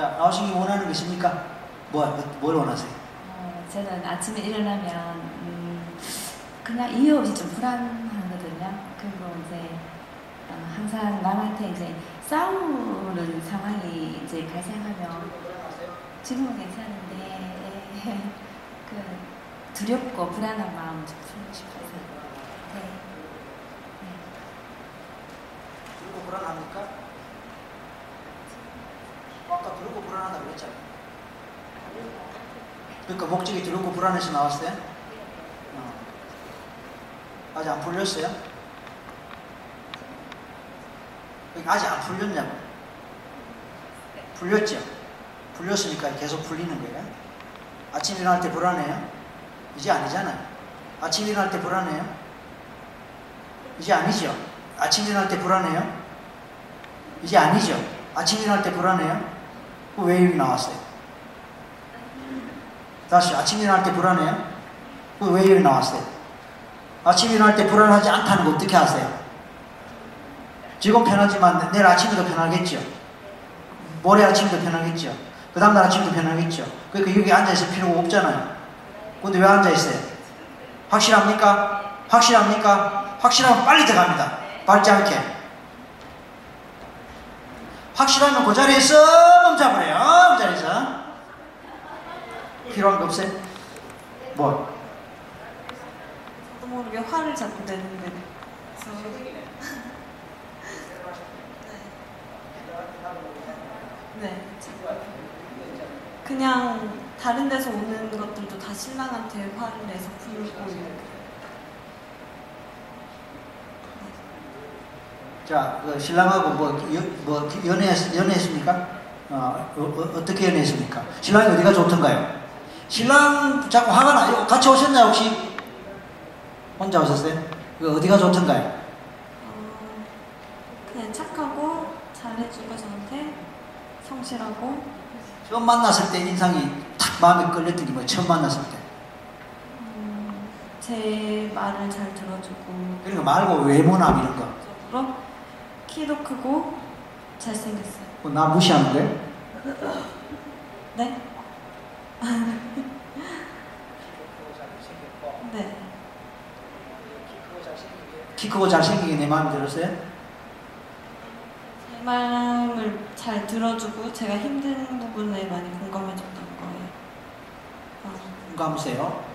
자, 나오시기 원하는 게 있습니까? 뭐, 뭘 원하세요? 어, 저는 아침에 일어나면 음, 그냥 이유 없이 좀 불안하거든요. 그리고 이제 어, 항상 남한테 이제 싸우는 상황이 이제 발생하면 지금은 괜찮은데 그 두렵고 불안한 마음 좀 풀고 싶어서 네. 네. 두렵고 불안합니까? 아까 두렵고 불안하다고 그랬잖아요. 그러니까 목적이 두렵고 불안해서 나왔어요? 어. 아직 안 풀렸어요? 그러니까 아직 안 풀렸냐고. 풀렸죠? 풀렸으니까 계속 풀리는 거예요. 아침 일어날 때 불안해요? 이제 아니잖아요. 아침 일어날 때 불안해요? 이제 아니죠. 아침 일어날 때 불안해요? 이제 아니죠. 아침 일어날 때 불안해요? 여기 나왔어요? 다시 아침 일어날 때 불안해요? 그왜 여기 나왔어요? 아침 일어날 때 불안하지 않다는 거 어떻게 아세요? 지금 편하지만 내일 아침에도 편하겠죠. 모레 아침도 편하겠죠. 그 다음날 아침도 편하겠죠. 그러니까 여기 앉아있을 필요가 없잖아요. 근데 왜 앉아있어요? 확실합니까? 확실합니까? 확실하면 빨리 들어갑니다. 밟지 않게. 확실하면 그 자리에서 멈춰버려요. 그 자리에서. 필요한 거 없어요? 뭐? 저도 모르게 화를 자꾸 내는데 네. 네. 그냥 다른 데서 오는 것들도 다 신랑한테 화를 내서 풀고 이렇게 자, 그 신랑하고 뭐, 연, 뭐 연애, 연애했습니까? 어, 어, 어, 떻게 연애했습니까? 신랑이 어디가 좋던가요? 신랑 자꾸 화가 나요. 같이 오셨나요, 혹시? 혼자 오셨어요? 그 어디가 좋던가요? 어, 그냥 착하고 잘해주고 저한테 성실하고 처음 만났을 때 인상이 탁 마음에 끌렸던 게 뭐예요? 처음 만났을 때. 음, 제 말을 잘 들어주고 그러니까 말고 외모나 이런 거. 적으로 키도 크고 잘생겼어요. 그거 나 무시하는 거예요? 네? 네. 키 크고 잘생긴 게내 마음에 들었어요? 제 마음을 잘 들어주고 제가 힘든 부분에 많이 공감해줬던 거예요. 어, 공감하세요.